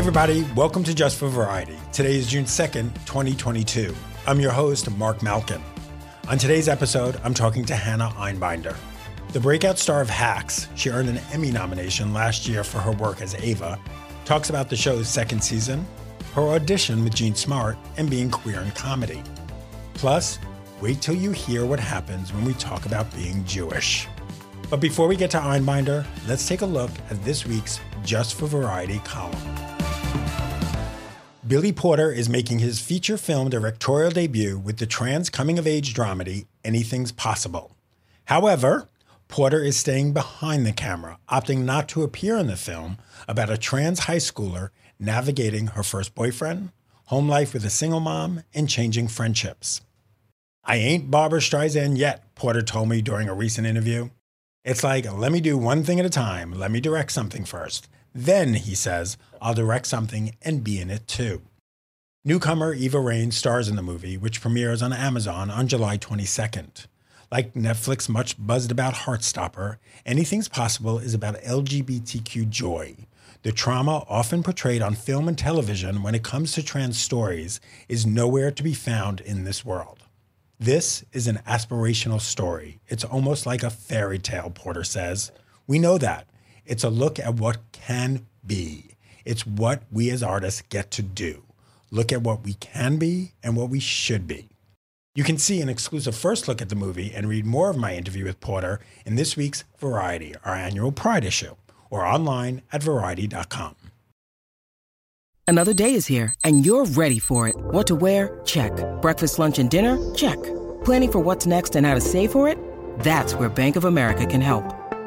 everybody, welcome to Just for Variety. Today is June 2nd, 2022. I'm your host, Mark Malkin. On today's episode, I'm talking to Hannah Einbinder. The breakout star of Hacks, she earned an Emmy nomination last year for her work as Ava, talks about the show's second season, her audition with Jean Smart, and being queer in comedy. Plus, wait till you hear what happens when we talk about being Jewish. But before we get to Einbinder, let's take a look at this week's Just for Variety column. Billy Porter is making his feature film directorial debut with the trans coming of age dramedy Anything's Possible. However, Porter is staying behind the camera, opting not to appear in the film about a trans high schooler navigating her first boyfriend, home life with a single mom, and changing friendships. I ain't Barbra Streisand yet, Porter told me during a recent interview. It's like, let me do one thing at a time. Let me direct something first. Then, he says, I'll direct something and be in it too. Newcomer Eva Reign stars in the movie, which premieres on Amazon on July 22nd. Like Netflix much buzzed about Heartstopper, Anything's Possible is about LGBTQ joy. The trauma often portrayed on film and television when it comes to trans stories is nowhere to be found in this world. This is an aspirational story. It's almost like a fairy tale, Porter says. We know that. It's a look at what can be. It's what we as artists get to do. Look at what we can be and what we should be. You can see an exclusive first look at the movie and read more of my interview with Porter in this week's Variety, our annual Pride issue, or online at variety.com. Another day is here, and you're ready for it. What to wear? Check. Breakfast, lunch, and dinner? Check. Planning for what's next and how to save for it? That's where Bank of America can help.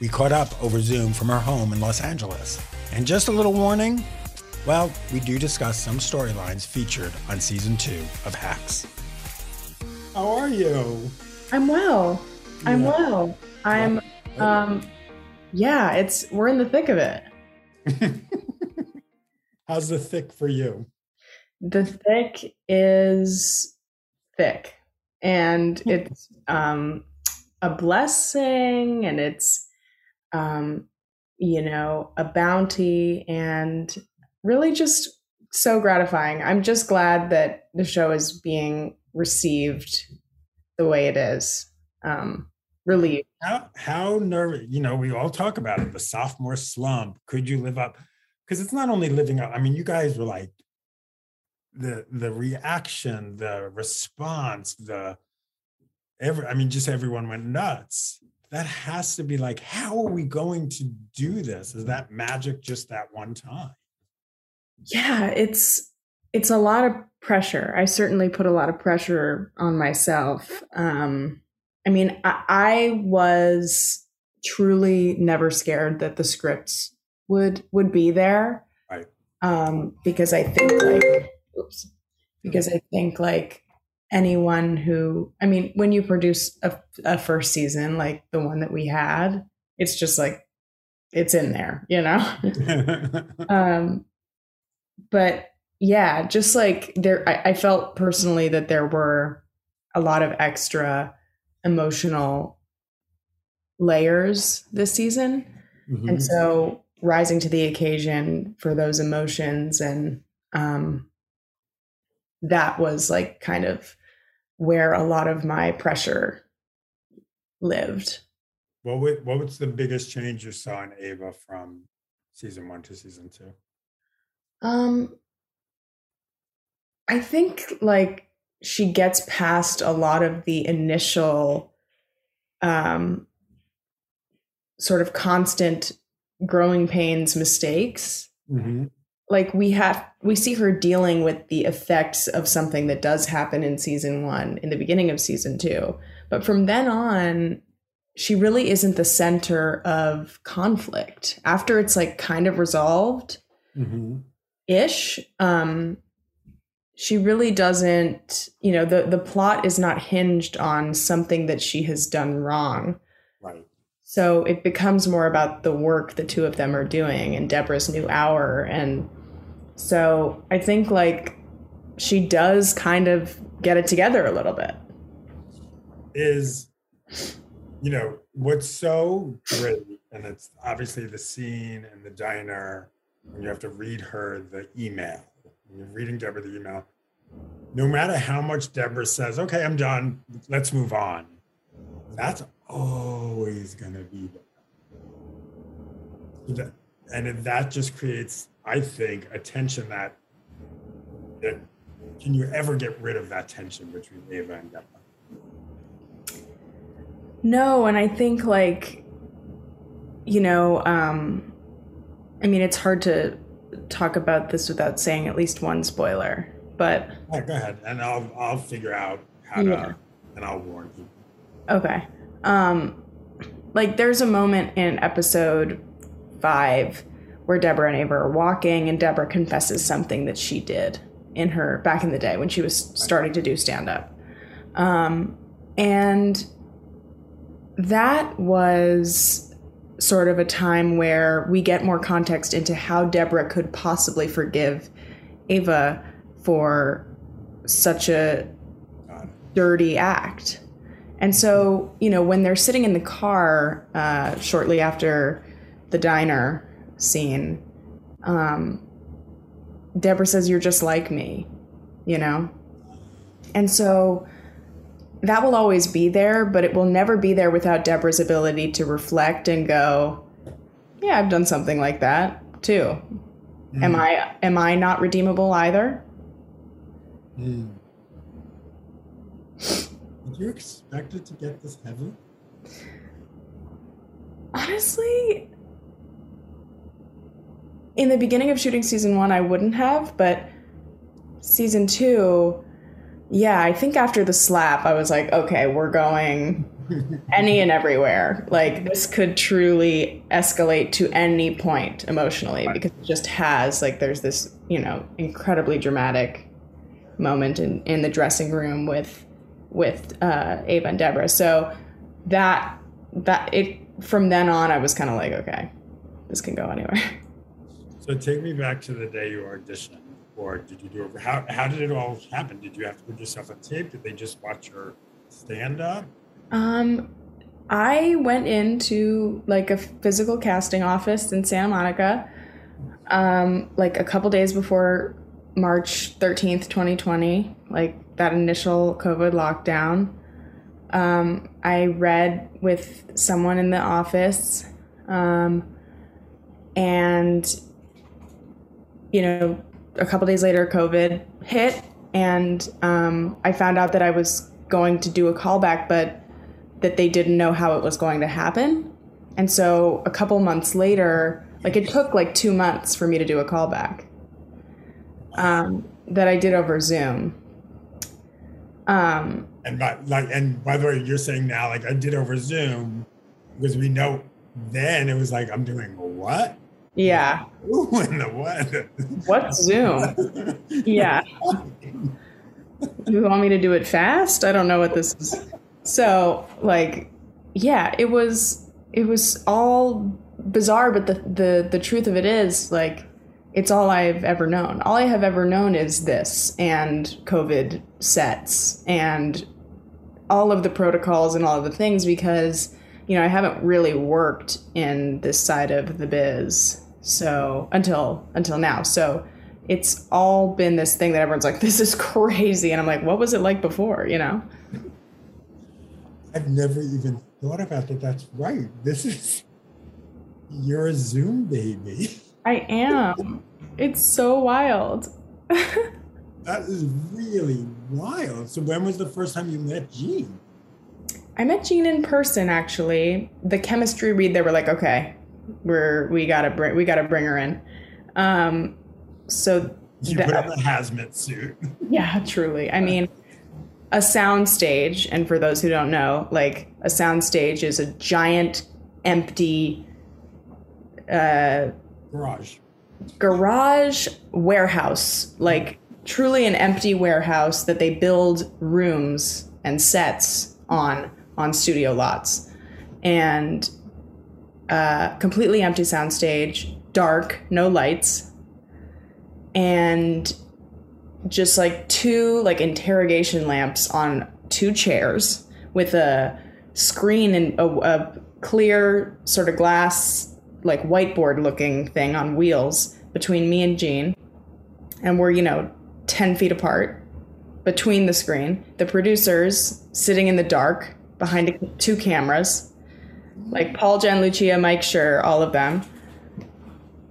We caught up over Zoom from her home in Los Angeles. And just a little warning well, we do discuss some storylines featured on season two of Hacks. How are you? I'm well. I'm Yeah. well. I'm um yeah, it's we're in the thick of it. How's the thick for you? The thick is thick and it's um a blessing and it's um you know, a bounty and really just so gratifying. I'm just glad that the show is being received the way it is. Um relieved. How how nervous? You know, we all talk about it. The sophomore slump. Could you live up? Because it's not only living up. I mean, you guys were like the the reaction, the response, the every. I mean, just everyone went nuts. That has to be like, how are we going to do this? Is that magic just that one time? yeah it's it's a lot of pressure i certainly put a lot of pressure on myself um i mean i, I was truly never scared that the scripts would would be there Right. um because i think like oops because i think like anyone who i mean when you produce a, a first season like the one that we had it's just like it's in there you know um but yeah just like there I, I felt personally that there were a lot of extra emotional layers this season Mhm. and so rising to the occasion for those emotions and um that was like kind of where a lot of my pressure lived What what was the biggest change you saw in Ava from season one to season two? Um, I think like she gets past a lot of the initial, um, sort of constant growing pains mistakes. Mm-hmm. Like we have, we see her dealing with the effects of something that does happen in season one, in the beginning of season two. But from then on, she really isn't the center of conflict. After it's like kind of resolved, Mm-hmm. ish. Um, she really doesn't, you know, the, the plot is not hinged on something that she has done wrong. Right. So it becomes more about the work the two of them are doing and Deborah's new hour. And so I think like she does kind of get it together a little bit. Is, you know, what's so great, and it's obviously the scene in the diner when you have to read her the email. When you're reading Deborah the email, no matter how much Deborah says, okay, I'm done, let's move on, that's always going to be there. And that just creates, I think, a tension that, that can you ever get rid of that tension between Ava and Deborah? No, and I think like, you know, um, I mean, it's hard to talk about this without saying at least one spoiler, but yeah, go ahead, and I'll I'll figure out how to, and I'll warn you. Okay, um, like there's a moment in episode five where Deborah and Ava are walking, and Deborah confesses something that she did in her back in the day when she was starting to do stand up, um, and that was sort of a time where we get more context into how Deborah could possibly forgive Ava for such a dirty act. And so, you know, when they're sitting in the car uh, shortly after the diner scene, um, Deborah says, You're just like me, you know? And so that will always be there, but it will never be there without Deborah's ability to reflect and go, yeah, I've done something like that too. Mm. Am I am I not redeemable either? Mm. Did you expect it to get this heavy? Honestly, in the beginning of shooting season one, I wouldn't have, but season two, yeah, I think after the slap, I was like, okay, we're going any and everywhere. Like this could truly escalate to any point emotionally because it just has like there's this, you know, incredibly dramatic moment in, in the dressing room with with uh, Ava and Deborah. So that that it from then on I was kind of like, okay, this can go anywhere. So take me back to the day you auditioned or did you do it? How, how did it all happen? Did you have to put yourself on tape? Did they just watch your stand up? Um, I went into like a physical casting office in Santa Monica, um, like a couple days before March 13th, 2020, like that initial COVID lockdown. Um, I read with someone in the office, um, and you know, a couple days later, COVID hit, and um, I found out that I was going to do a callback, but that they didn't know how it was going to happen. And so a couple months later, like it took like two months for me to do a callback um, that I did over Zoom. Um, and by, like, and by the way, you're saying now, like I did over Zoom because we know then it was like I'm doing what? Yeah. Ooh, in the what? What's Zoom? yeah. You want me to do it fast? I don't know what this is. So, like, yeah, it was it was all bizarre, but the the the truth of it is, like, it's all I've ever known. All I have ever known is this and COVID sets and all of the protocols and all of the things because you know, I haven't really worked in this side of the biz so until until now. So it's all been this thing that everyone's like, this is crazy. And I'm like, what was it like before, you know? I've never even thought about that. That's right. This is you're a Zoom baby. I am. It's so wild. that is really wild. So when was the first time you met Jean? I met Jean in person actually. The chemistry read, they were like, okay, we're we gotta bring we gotta bring her in. Um, so you put on the hazmat suit. Yeah, truly. I mean, a sound stage, and for those who don't know, like a sound stage is a giant empty uh, garage. garage warehouse, like truly an empty warehouse that they build rooms and sets on on studio lots, and uh, completely empty soundstage, dark, no lights, and just like two like interrogation lamps on two chairs with a screen and a, a clear sort of glass like whiteboard looking thing on wheels between me and Jean. And we're, you know, 10 feet apart between the screen. The producers sitting in the dark behind two cameras, like Paul, Jen, Lucia, Mike Schur, all of them.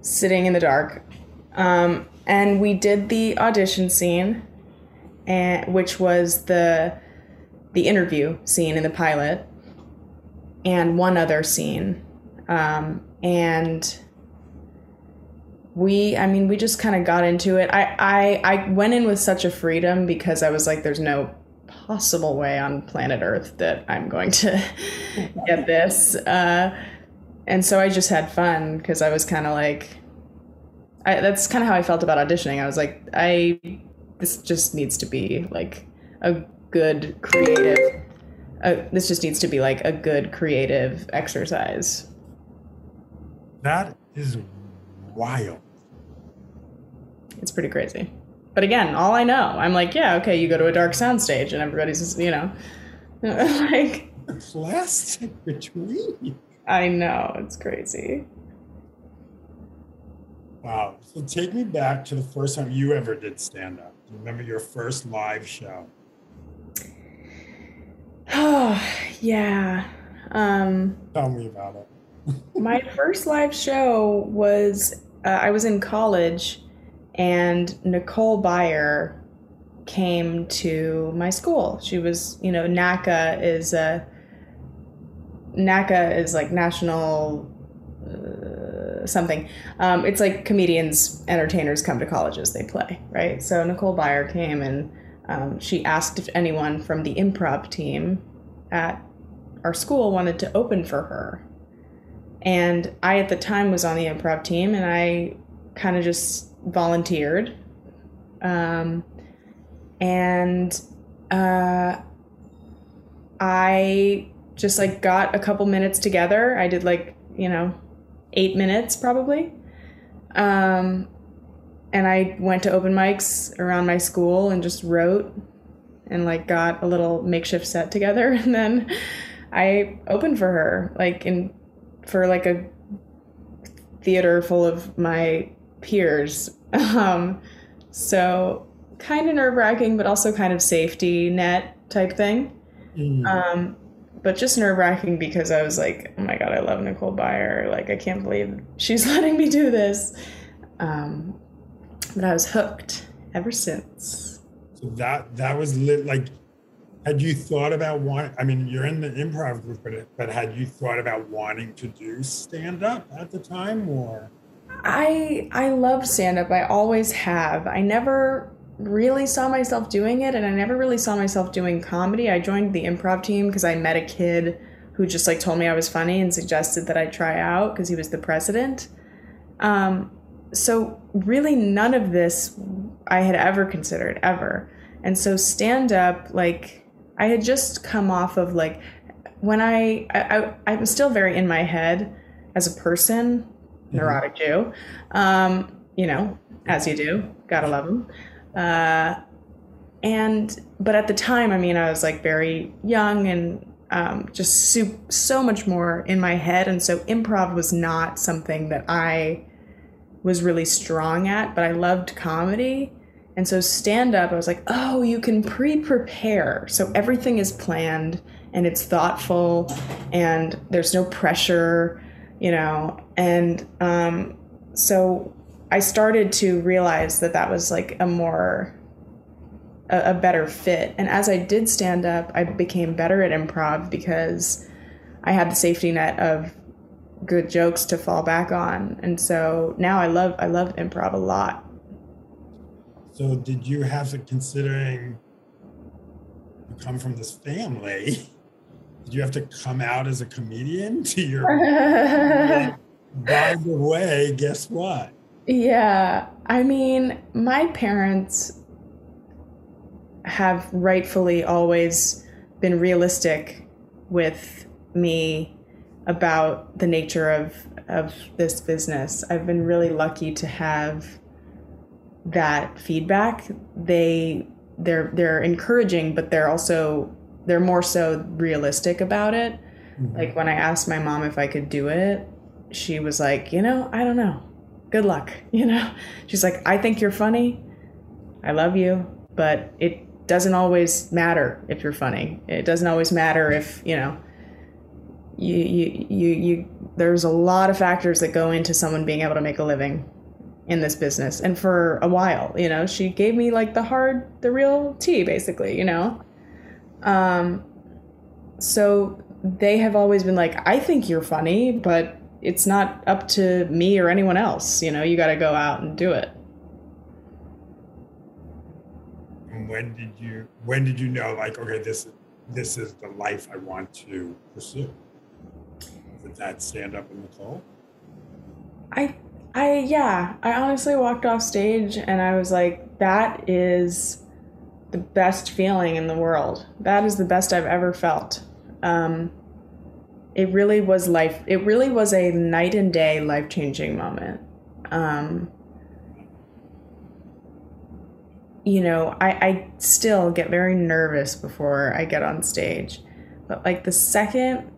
Sitting in the dark. Um, and we did the audition scene, and which was the the interview scene in the pilot, and one other scene, um, and we i mean we just kind of got into it. I, I i went in with such a freedom because i was like there's no possible way on planet earth that i'm going to get this uh, and so i just had fun because i was kind of like I, that's kind of how i felt about auditioning i was like i this just needs to be like a good creative uh, this just needs to be like a good creative exercise that is wild. It's pretty crazy. But again, all I know, I'm like, yeah, okay, you go to a dark soundstage and everybody's, you know, like plastic between. I know it's crazy. Wow. So take me back to the first time you ever did stand up. Remember your first live show? Oh, yeah. Um, Tell me about it my first live show was uh, I was in college, and Nicole Byer came to my school. She was, you know, NACA is a NACA is like national uh, something. Um, it's like comedians, entertainers come to colleges, they play, right? So Nicole Byer came and um, she asked if anyone from the improv team at our school wanted to open for her. And I, at the time, was on the improv team and I kind of just volunteered. Um, and uh, I just like got a couple minutes together. I did like, you know, eight minutes probably. Um, and I went to open mics around my school and just wrote and like got a little makeshift set together. And then I opened for her like in for like a theater full of my peers. Um, so kind of nerve wracking, but also kind of safety net type thing. Mm. Um, but just nerve wracking because I was like, oh my god, I love Nicole Byer. Like I can't believe she's letting me do this. Um, but I was hooked ever since. So that that was lit like had you thought about want i mean you're in the improv group but, but had you thought about wanting to do stand up at the time or i i love stand up i always have. I never really saw myself doing it and i never really saw myself doing comedy. I joined the improv team because i met a kid who just like told me i was funny and suggested that i try out because he was the president. Um, so really none of this i had ever considered ever. And so stand up like I had just come off of like when I, I, I am still very in my head as a person. Neurotic Jew, um, you know, as you do, gotta love them. Uh, and but at the time, I mean, I was like very young and um, just so, so much more in my head, and so improv was not something that I was really strong at. But I loved comedy, and so stand up, I was like, oh, you can pre prepare. So everything is planned and it's thoughtful and there's no pressure, you know. And um, so I started to realize that that was like a more, a, a better fit. And as I did stand up, I became better at improv because I had the safety net of good jokes to fall back on. And so now I love, I love improv a lot so did you have to considering you come from this family? Did you have to come out as a comedian to your by the way, guess what? Yeah. I mean, my parents have rightfully always been realistic with me about the nature of of this business. I've been really lucky to have that feedback. They they're they're encouraging, but they're also they're more so realistic about it. Mm-hmm. Like when I asked my mom if I could do it, she was like, "You know, I don't know. Good luck." You know. She's like, "I think you're funny. I love you, but it doesn't always matter if you're funny. It doesn't always matter if, you know, you, you, you, you, there's a lot of factors that go into someone being able to make a living in this business. And for a while, you know, she gave me like the hard, the real tea, basically, you know? Um, so they have always been like, I think you're funny, but it's not up to me or anyone else. You know, you got to go out and do it. when did you when did you know like okay this this is the life I want to pursue? Did that stand up in the call? I I yeah, I honestly walked off stage and I was like that is the best feeling in the world. That is the best I've ever felt. Um, it really was life. It really was a night and day life changing moment. Um, you know, I, I still get very nervous before I get on stage. But like the second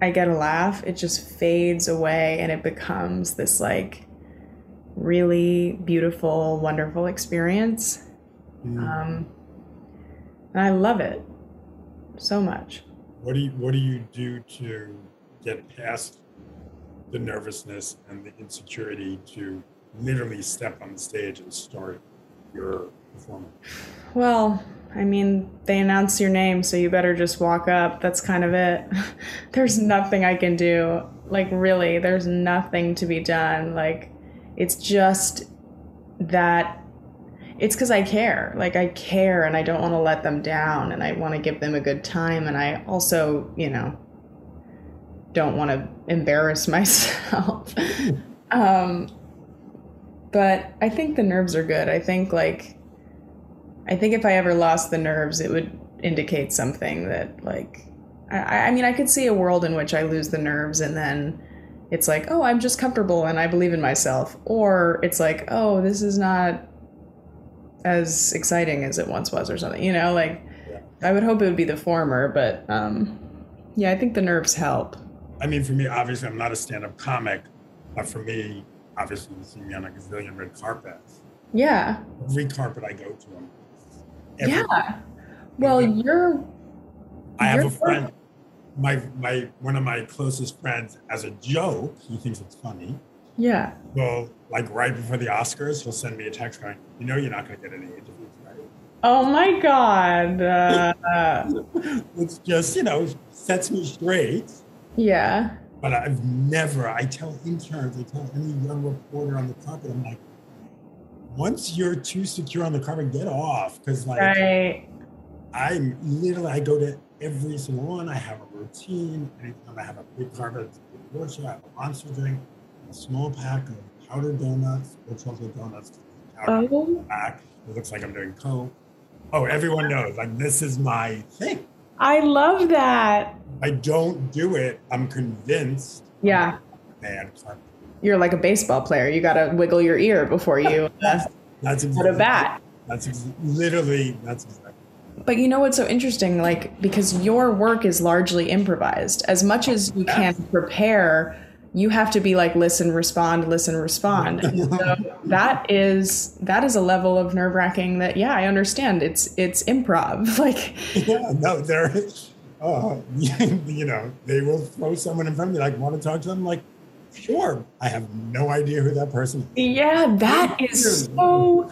I get a laugh, it just fades away and it becomes this like really beautiful, wonderful experience. Mm. Um, and I love it so much. What do you What do you do to get past the nervousness and the insecurity to literally step on the stage and start your performance? Well, I mean, they announce your name, so you better just walk up. That's kind of it. there's nothing I can do. Like, really, there's nothing to be done. Like, it's just that it's because I care. Like, I care and I don't want to let them down and I want to give them a good time. And I also, you know, don't want to embarrass myself. um, but I think the nerves are good. I think, like, I think if I ever lost the nerves, it would indicate something that, like, I, I mean, I could see a world in which I lose the nerves and then it's like, oh, I'm just comfortable and I believe in myself. Or it's like, oh, this is not as exciting as it once was or something, you know? Like, I would hope it would be the former, but um, yeah, I think the nerves help. I mean, for me, obviously, I'm not a stand up comic, but for me, obviously, you see me on a gazillion red carpets. Yeah. Every carpet I go to, I'm yeah. Well, you're. I have a friend. My my one of my closest friends, as a joke, he thinks it's funny. Yeah. Well, like right before the Oscars, he'll send me a text going, "You know, you're not going to get any interviews, right?" Oh my god. Uh, it's just you know sets me straight. Yeah. But I've never. I tell interns, I tell any young reporter on the carpet, I'm like, once you're too secure on the carpet, get off. Because like right. I'm literally I go to every salon. I have a routine. Anytime I have a big carpet, a big I have a monster drink, a small pack of powdered donuts, or chocolate donuts. Oh. Pack. It looks like I'm doing coke. Oh, everyone knows. Like this is my thing. I love that. I don't do it. I'm convinced. Yeah. Bad you're like a baseball player. You got to wiggle your ear before you uh, that's exactly, a bat. That's ex- literally that's exactly. But you know what's so interesting? Like because your work is largely improvised. As much as you can prepare, you have to be like listen, respond, listen, respond. so that is that is a level of nerve wracking that yeah, I understand. It's it's improv. Like yeah, no, there. Uh, you know, they will throw someone in front of me like want to talk to them like Sure. I have no idea who that person is. Yeah, that is so.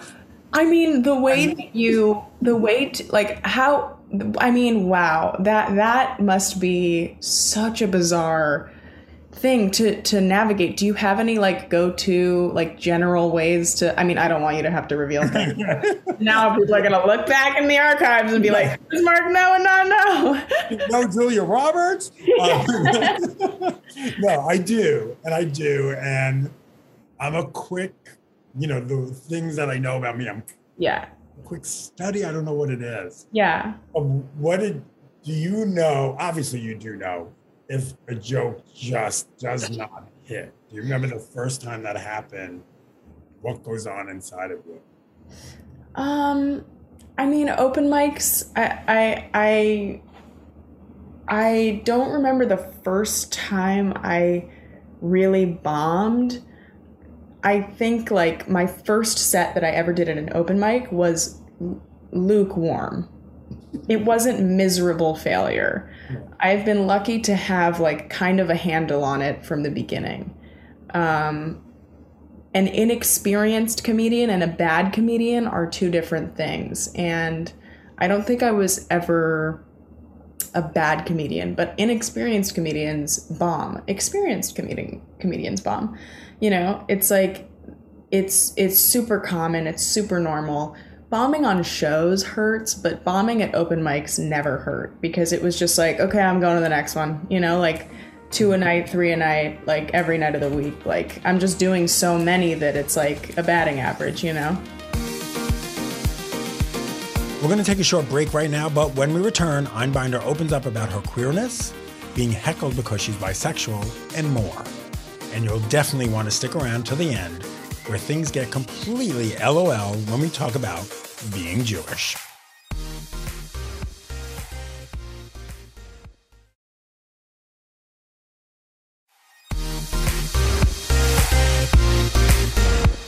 I mean, the way that you, the way, to, like how, I mean, wow, that that must be such a bizarre thing to to navigate do you have any like go-to like general ways to i mean i don't want you to have to reveal things now people are to look back in the archives and be like does mark no and not no no julia roberts um, no i do and i do and i'm a quick you know, the things that I know about me. I'm Yeah. quick study. I don't know what it is. Yeah. What did do you know? Obviously, you do know if a joke just does not hit. Do you remember the first time that happened? What goes on inside of you? Um, I mean, open mics. I, I, I, I don't remember the first time I really bombed. I think like my first set that I ever did at an open mic was lukewarm. It wasn't miserable failure. I've been lucky to have like kind of a handle on it from the beginning. Um, an inexperienced comedian and a bad comedian are two different things. And I don't think I was ever a bad comedian, but inexperienced comedians bomb. Experienced comedian comedians bomb. You know, it's like it's it's super common, it's super normal. Bombing on shows hurts, but bombing at open mics never hurt because it was just like, okay, I'm going to the next one. You know, like two a night, three a night, like every night of the week. Like I'm just doing so many that it's like a batting average, you know? We're going to take a short break right now, but when we return, Einbinder opens up about her queerness, being heckled because she's bisexual, and more. And you'll definitely want to stick around to the end, where things get completely LOL when we talk about being Jewish.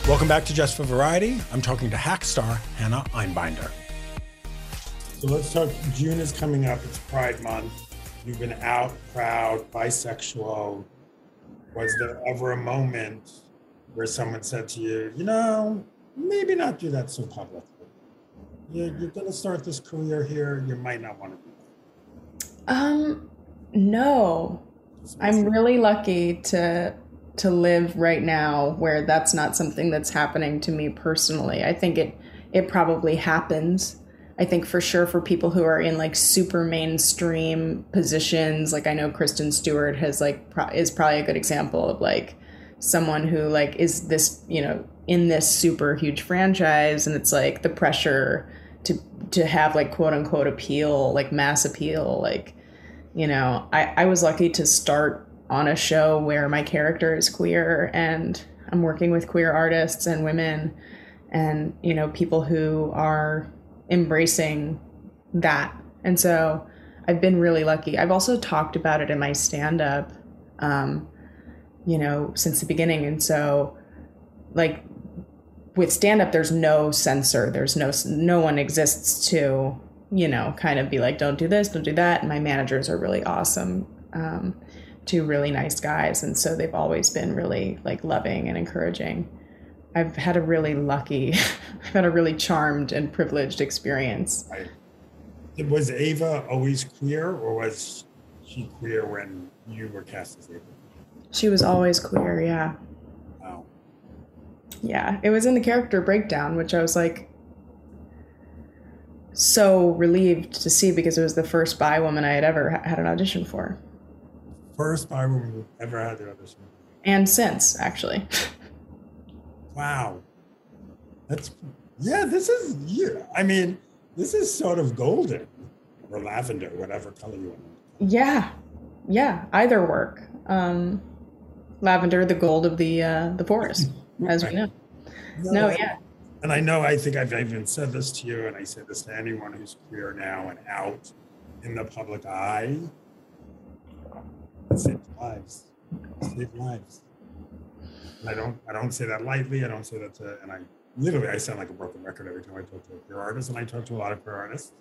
Welcome back to Just for Variety. I'm talking to hack star Hannah Einbinder. So let's talk. June is coming up. It's Pride Month. You've been out, proud, bisexual. Was there ever a moment where someone said to you, you know, maybe not do that so publicly? You're, you're going to start this career here. You might not want to do that. Um, no. I'm really lucky to to live right now where that's not something that's happening to me personally. I think it it probably happens. I think for sure for people who are in like super mainstream positions, like I know Kristen Stewart has like pro- is probably a good example of like someone who like is this, you know, in this super huge franchise and it's like the pressure to to have like quote unquote appeal, like mass appeal, like you know, I, I was lucky to start on a show where my character is queer and I'm working with queer artists and women and, you know, people who are embracing that. And so I've been really lucky. I've also talked about it in my stand up, um, you know, since the beginning. And so, like, with stand up, there's no censor, there's no, no one exists to, you know, kind of be like, don't do this, don't do that. And my managers are really awesome. Um, two really nice guys and so they've always been really like loving and encouraging i've had a really lucky i've had a really charmed and privileged experience Was Ava always queer, or was she queer when you were cast as Ava? She was always queer yeah Wow. yeah it was in the character breakdown which i was like so relieved to see because it was the first bi woman i had ever had an audition for First bi woman ever had the audition. and since actually Wow. That's yeah, this is yeah. I mean, this is sort of golden or lavender, whatever color you want. yeah yeah either work um lavender the gold of the uh the forest as we know no yeah And I know I think I've even said this to you, and I say this to anyone who's queer now and out in the public eye. Save lives. Save lives. And I don't I don't say that lightly. I don't say that to and I literally I sound like a broken record every time I talk to a queer artist, and I talk to a lot of queer artists.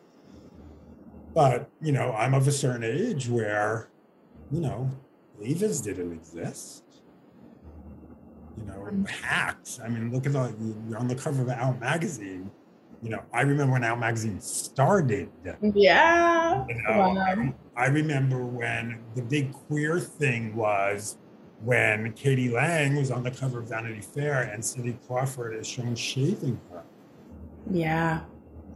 But you know, I'm of a certain age where, you know, Levis didn't exist. You know, hmm. hacks. I mean, look at the you're on the cover of Out magazine. You know, I remember when Out magazine started. yeah You know, Wow. I remember when the big queer thing was when k.d. lang was on the cover of Vanity Fair and Cindy Crawford is shown shaving her. yeah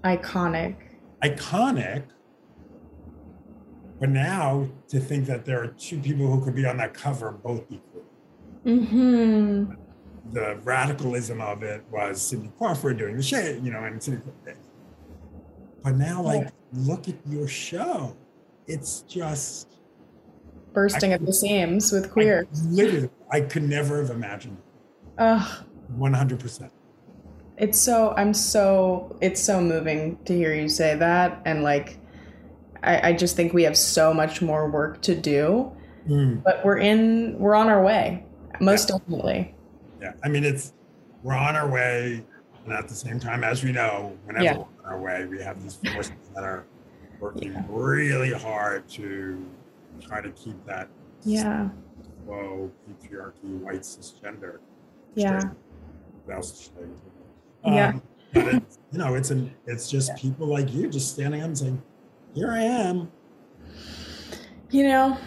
iconic Iconic. But now to think that there are two people who could be on that cover both equal. hmm the radicalism of it was Cindy Crawford doing the shit, you know, and Cindy, but now, like, yeah. look at your show. It's just bursting I, at the seams with queer. I, literally, I could never have imagined. Ugh. One hundred percent. It's so I'm so it's so moving to hear you say that, and like, I, I just think we have so much more work to do, mm. but we're in we're on our way, most yeah. definitely. Yeah, I mean it's we're on our way, and at the same time, as we know, whenever yeah. we're on our way, we have these forces that are working yeah. really hard to try to keep that yeah slow patriarchy white cisgender yeah um, yeah but it's, you know it's an it's just people like you just standing up and saying here i am. You know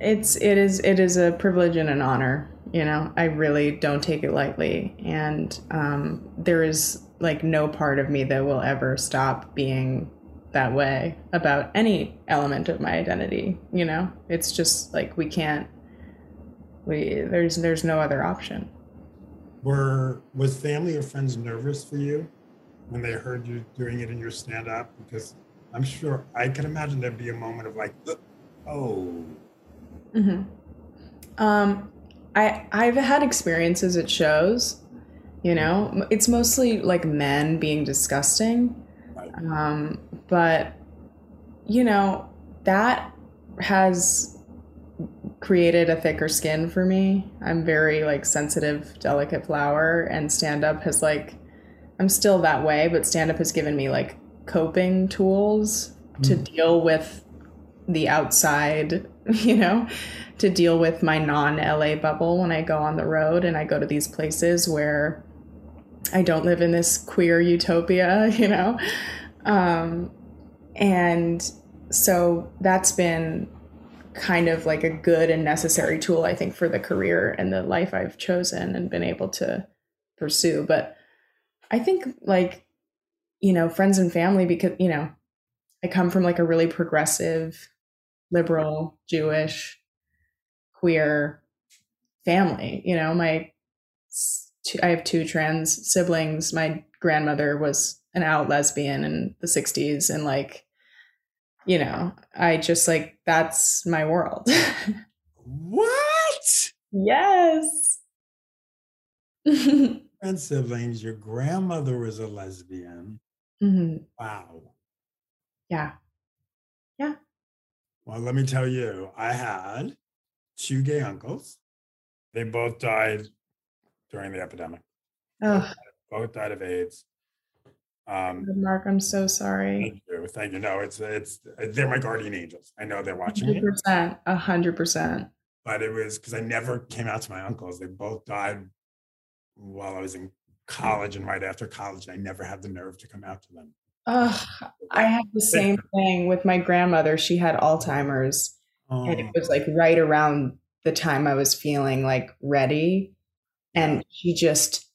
it's it is it is a privilege and an honor you know. I really don't take it lightly and um, there is like no part of me that will ever stop being that way about any element of my identity you know. It's just like we can't we there's there's no other option. Were was family or friends nervous for you when they heard you doing it in your stand up because i'm sure i can imagine there'd be a moment of like oh mm-hmm. um i i've had experiences at shows you know it's mostly like men being disgusting um, but, you know, that has created a thicker skin for me. I'm very like sensitive, delicate flower, and stand up has like, I'm still that way, but stand up has given me like coping tools mm. to deal with the outside, you know, to deal with my non LA bubble when I go on the road and I go to these places where I don't live in this queer utopia, you know. Um, and so that's been kind of like a good and necessary tool, I think, for the career and the life I've chosen and been able to pursue. But I think, like, you know, friends and family, because, you know, I come from like a really progressive, liberal, Jewish, queer family. You know, my, I have two trans siblings. My grandmother was an out lesbian in the 60s and like you know i just like that's my world what yes siblings your grandmother was a lesbian mm-hmm. wow yeah yeah well let me tell you i had two gay uncles they both died during the epidemic oh. both died of aids um, Mark, I'm so sorry. Thank you. Thank you. No, it's it's they're my guardian angels. I know they're watching 100%, me. A hundred percent. But it was because I never came out to my uncles. They both died while I was in college and right after college. And I never had the nerve to come out to them. Oh, I had the same thing with my grandmother. She had Alzheimer's, oh. and it oh. was like right around the time I was feeling like ready, and she just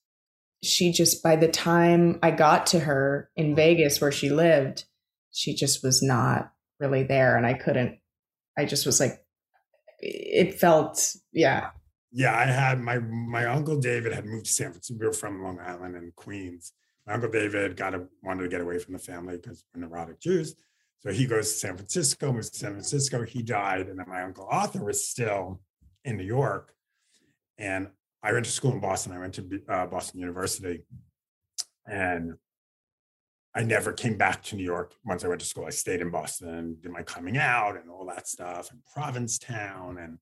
she just by the time I got to her in mm-hmm. Vegas where she lived, she just was not really there and I couldn't I just was like it felt yeah. Yeah, I had my my uncle David had moved to San Francisco. We were from Long Island and Queens. My uncle David got a, wanted to get away from the family because we're neurotic Jews. So he goes to San Francisco, moves to San Francisco. He died, and then my uncle Arthur was still in New York. And I went to school in Boston. I went to uh, Boston University, and I never came back to New York once I went to school. I stayed in Boston, did my coming out and all that stuff, and Provincetown. And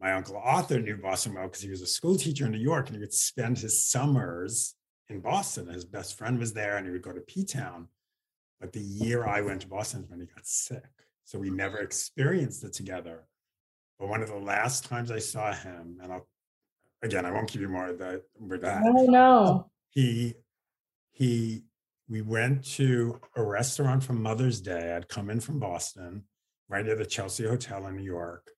my uncle Arthur knew Boston well because he was a school teacher in New York, and he would spend his summers in Boston. His best friend was there, and he would go to P Town. But the year I went to Boston is when he got sick, so we never experienced it together. But one of the last times I saw him, and I'll again, I won't give you more of that with that. No, no. He he we went to a restaurant for Mother's Day. I'd come in from Boston, right near the Chelsea Hotel in New York.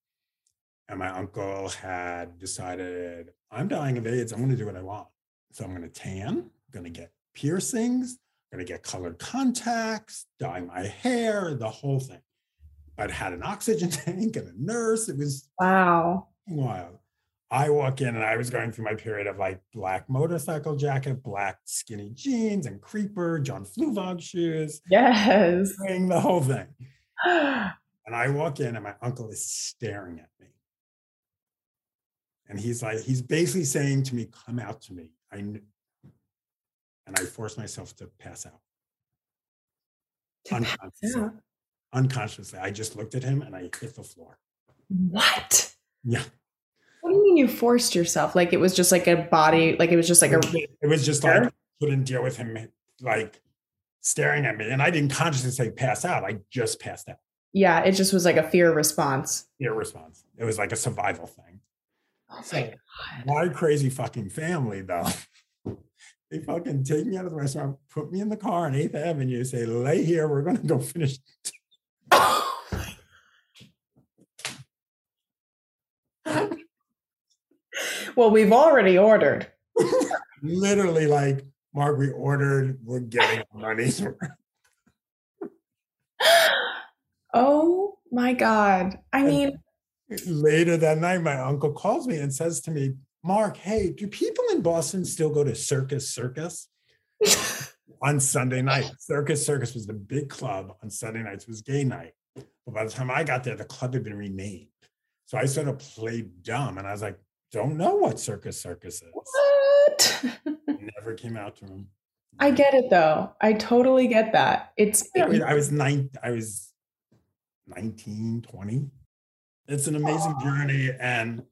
And my uncle had decided, I'm dying of AIDS. I'm going to do what I want. So I'm going to tan, I'm going to get piercings, I'm going to get colored contacts, dye my hair, the whole thing. But had an oxygen tank and a nurse. It was wow. Wild. I walk in and I was going through my period of like black motorcycle jacket, black skinny jeans, and creeper, John Fluevog shoes. Yes. Doing the whole thing. And I walk in and my uncle is staring at me. And he's like, he's basically saying to me, come out to me. I kn-" and I force myself to pass out. Unconsciously. out? Unconsciously. I just looked at him and I hit the floor. What? Yeah. What do you mean you forced yourself? Like it was just like a body, like it was just like a. it was just like I couldn't deal with him like staring at me. And I didn't consciously say pass out. I just passed out. Yeah, it just was like a fear response. Fear response. It was like a survival thing. Oh my So, God. my crazy fucking family though. They fucking take me out of the restaurant, put me in the car on 8th Avenue, say, lay here, we're gonna go finish. well, we've already ordered. Literally, like, Marc, we ordered, we're getting money. Oh my God. I mean, Later that night, my uncle calls me and says to me, Marc, hey, do people in Boston still go to Circus Circus on Sunday night? Circus Circus was the big club on Sunday nights, was gay night. But by the time I got there, the club had been renamed. So I sort of played dumb and I was like, don't know what Circus Circus is. what? Never came out to him. I get it though. I totally get that. It's I, mean, I was nine, I was 19, 20. It's an amazing journey. And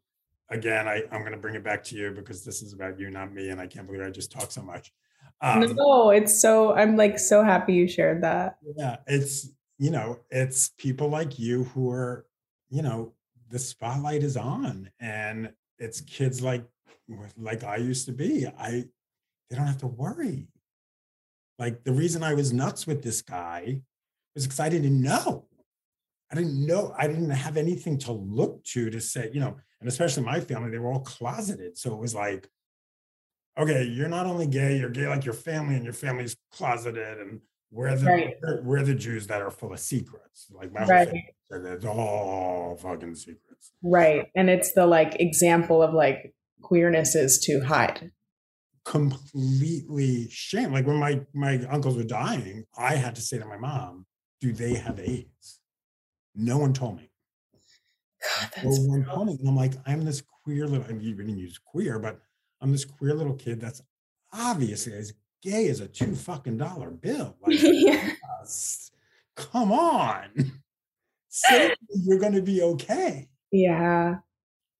again, I, I'm going to bring it back to you because this is about you, not me. And I can't believe I just talked so much. Um, no, it's so I'm like so happy you shared that. yeah, it's, you know, it's people like you who are, you know, the spotlight is on and it's kids like, like I used to be. I, they don't have to worry. Like the reason I was nuts with this guy was because I didn't know. I didn't know. I didn't have anything to look to to say, you know, and especially my family, they were all closeted. So it was like, okay, you're not only gay, you're gay like your family, and your family's closeted, and we're the Right. we're, we're the Jews that are full of secrets. Like my Right. family said it's all fucking secrets. Right. And it's the like example of like queerness is to hide. completely shame. Like when my my uncles were dying, I had to say to my mom, "Do they have AIDS?" No one told me. God, No one told me, and I'm like, I'm this queer little. I mean, you didn't use queer, but I'm this queer little kid that's obviously as gay as a two fucking dollar bill. Like, yeah. come on, say you're going to be okay. yeah.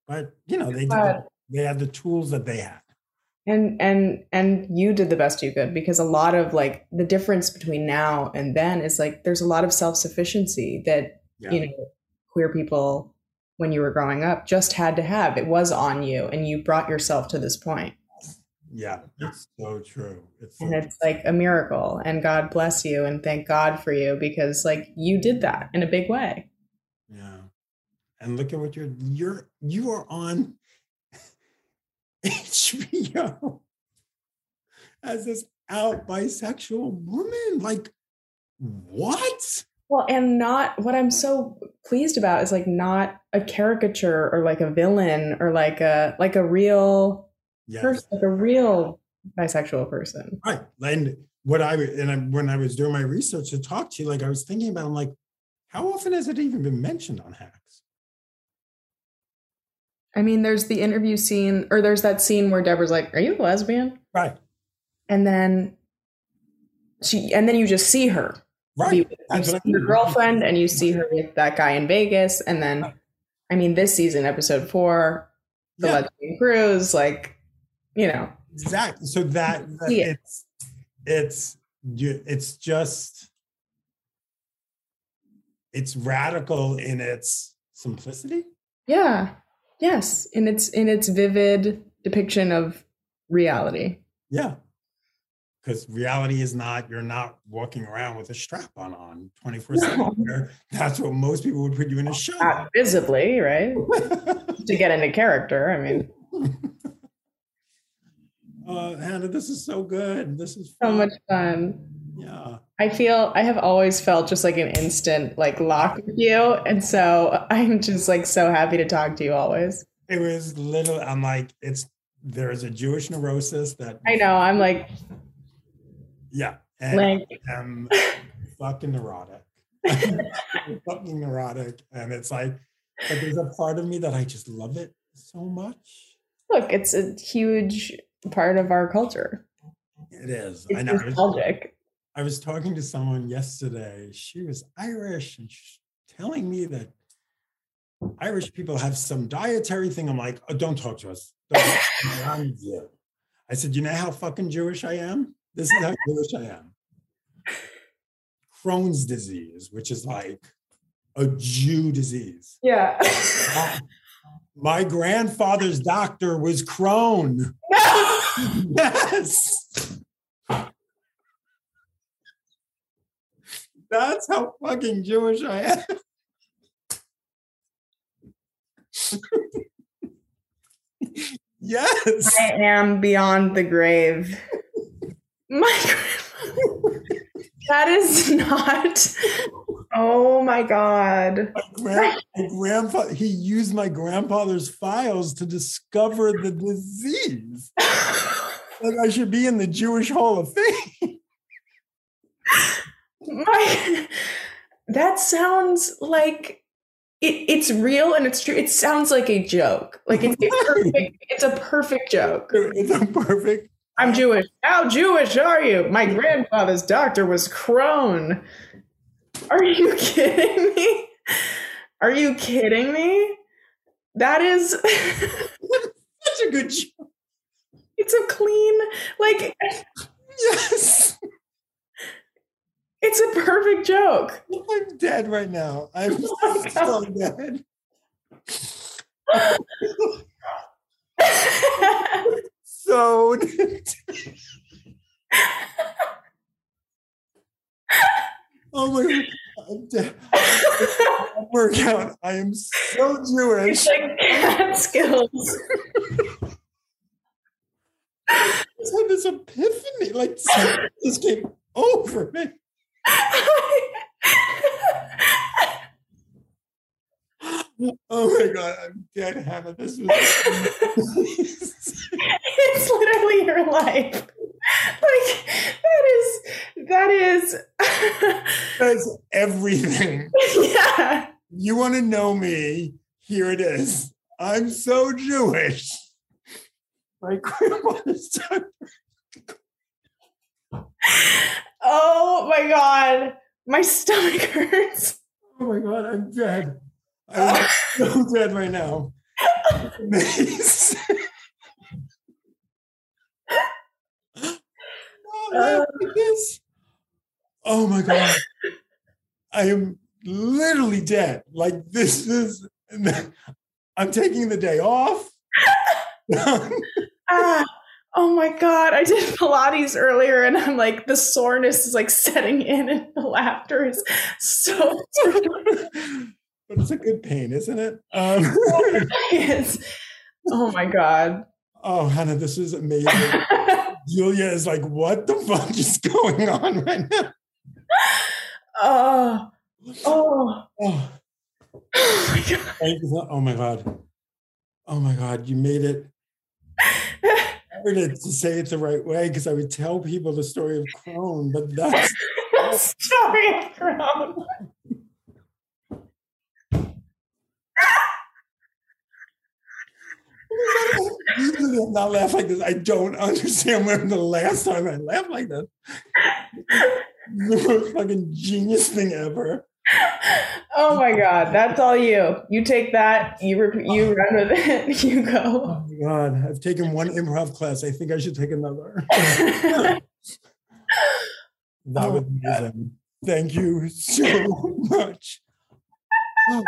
But you know, they did. But- they had the tools that they had. And and and you did the best you could because a lot of like the difference between now and then is like there's a lot of self-sufficiency that Yeah. you know queer people when you were growing up just had to have. It was on you and you brought yourself to this point. Yeah, it's so true. It's so And it's like a miracle and God bless you and thank God for you because like you did that in a big way. Yeah. And look at what you're you're you are on HBO as this out bisexual woman. Like what? Well, and not what I'm so pleased about is like not a caricature or like a villain or like a like a real Yes. person, like a real bisexual person. Right. And what I and I, when I was doing my research to talk to you, like I was thinking about, I'm like, how often has it even been mentioned on Hacks? I mean, there's the interview scene, or there's that scene where Deborah's like, "Are you a lesbian?" Right. And then she, and then you just see her. Right. You, you see your girlfriend, and you see her with that guy in Vegas, and then, I mean, this season, episode four, the Yeah. lesbian cruise, like, you know, Exactly. So that, that it. it's it's it's just it's radical in its simplicity. yeah, yes, in its in its vivid depiction of reality. Yeah. Because reality is not, you're not walking around with a strap on on 24 7 That's what most people would put you in a show. Not visibly, right? to get into character. I mean, uh, Hannah, this is so good. This is so much fun. Yeah. I feel I have always felt just like an instant like lock with you, and so I'm just like so happy to talk to you always. It was little. I'm like, it's there's a Jewish neurosis that I know. I'm like, yeah, and like, I'm fucking neurotic. fucking neurotic, and it's like, but there's a part of me that I just love it so much. look, it's a huge part of our culture. It is. It's I know. Nostalgic. I was talking to someone yesterday. She was Irish, and she's telling me that Irish people have some dietary thing. I'm like, oh, don't talk to us. Don't talk to me. I'm you. I said, you know how fucking Jewish I am? This is how Jewish I am. Crohn's disease, which is like a Jew disease. Yeah. My- My grandfather's doctor was Crohn. Yes. That's how fucking Jewish I am. yes. I am beyond the grave. My. That is not. Oh my god. My, grand, my grandfather, he used my grandfather's files to discover the disease. Like I should be in the Jewish Hall of Fame. My, that sounds like it, it's real and it's true. It sounds like a joke. Like it's a perfect, it's a perfect joke. It's a perfect. I'm Jewish. How Jewish are you? My grandfather's doctor was Crohn. Are you kidding me? Are you kidding me? That is Such a good joke. it's a clean like Yes. it's a perfect joke. I'm dead right now. I'm Oh so dead. So Oh my god. I'm dead. Workout. I am so Jewish. it's like Catskills. I just had this epiphany. Like this came over me. Oh my god, I'm dead Hannah. This was it's literally your life. Like that is that is That's everything. yeah. You want to know me? Here it is. I'm so Jewish. My grandmother's Oh my god. My stomach hurts. Oh my god, I'm dead. I'm so dead right now. Oh, laugh at this. Oh my god. I am literally dead. Like this is I'm taking the day off. Ah, oh my god. I did Pilates earlier and I'm like the soreness is like setting in and the laughter is so but it's a good pain, isn't it? Um, it's, oh my god. oh, Hannah, this is amazing. Julia is like, what the fuck is going on right now? oh, oh, Oh, oh my god. thank you. so- Oh my god. Oh my god, you made it. Hard to to say it the right way because I would tell people the story of Crohn, but that's the Story of Crohn. Usually I'm not laugh like this. I don't understand when the last time I laughed like this. The most fucking genius thing ever. Oh my god, that's all you. You take that, you rep- you oh. run with it, you go. Oh my god, I've taken one improv class. I think I should take another. That Oh was amazing. Thank you so much. Oh,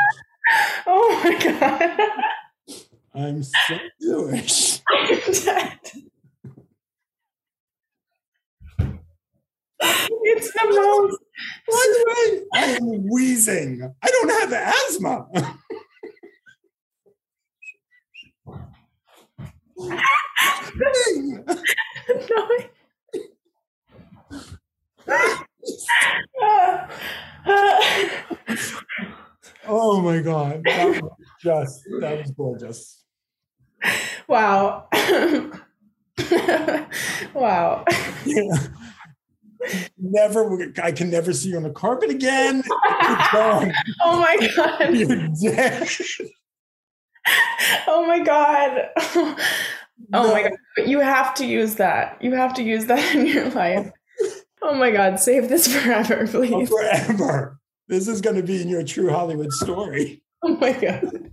oh my god. I'm so Jewish. I'm. It's the most. By the I am wheezing. I don't have asthma. oh my god. That was just that was gorgeous. Wow. wow. Yeah. Never, I can never see you on the carpet again. oh my god! You're dead. Oh my god! Oh no. my god! You have to use that. You have to use that in your life. Oh my god! Save this forever, please. Oh, forever. This is going to be in your true Hollywood story. Oh my god!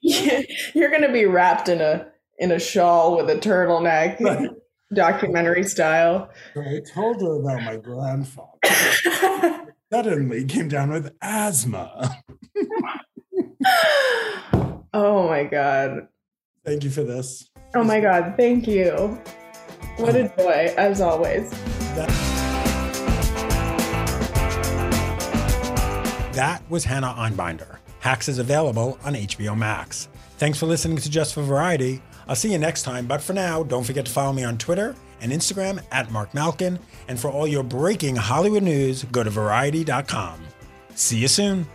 You're going to be wrapped in a in a shawl with a turtleneck. Right documentary style. I told her about my grandfather. Suddenly came down with asthma. oh my god. Thank you for this. Oh my god, thank you. What a joy, as always. That was Hannah Einbinder. Hacks is available on HBO Max. Thanks for listening to Just for Variety. I'll see you next time, but for now, don't forget to follow me on Twitter and Instagram at Marc Malkin. And for all your breaking Hollywood news, go to variety.com. See you soon.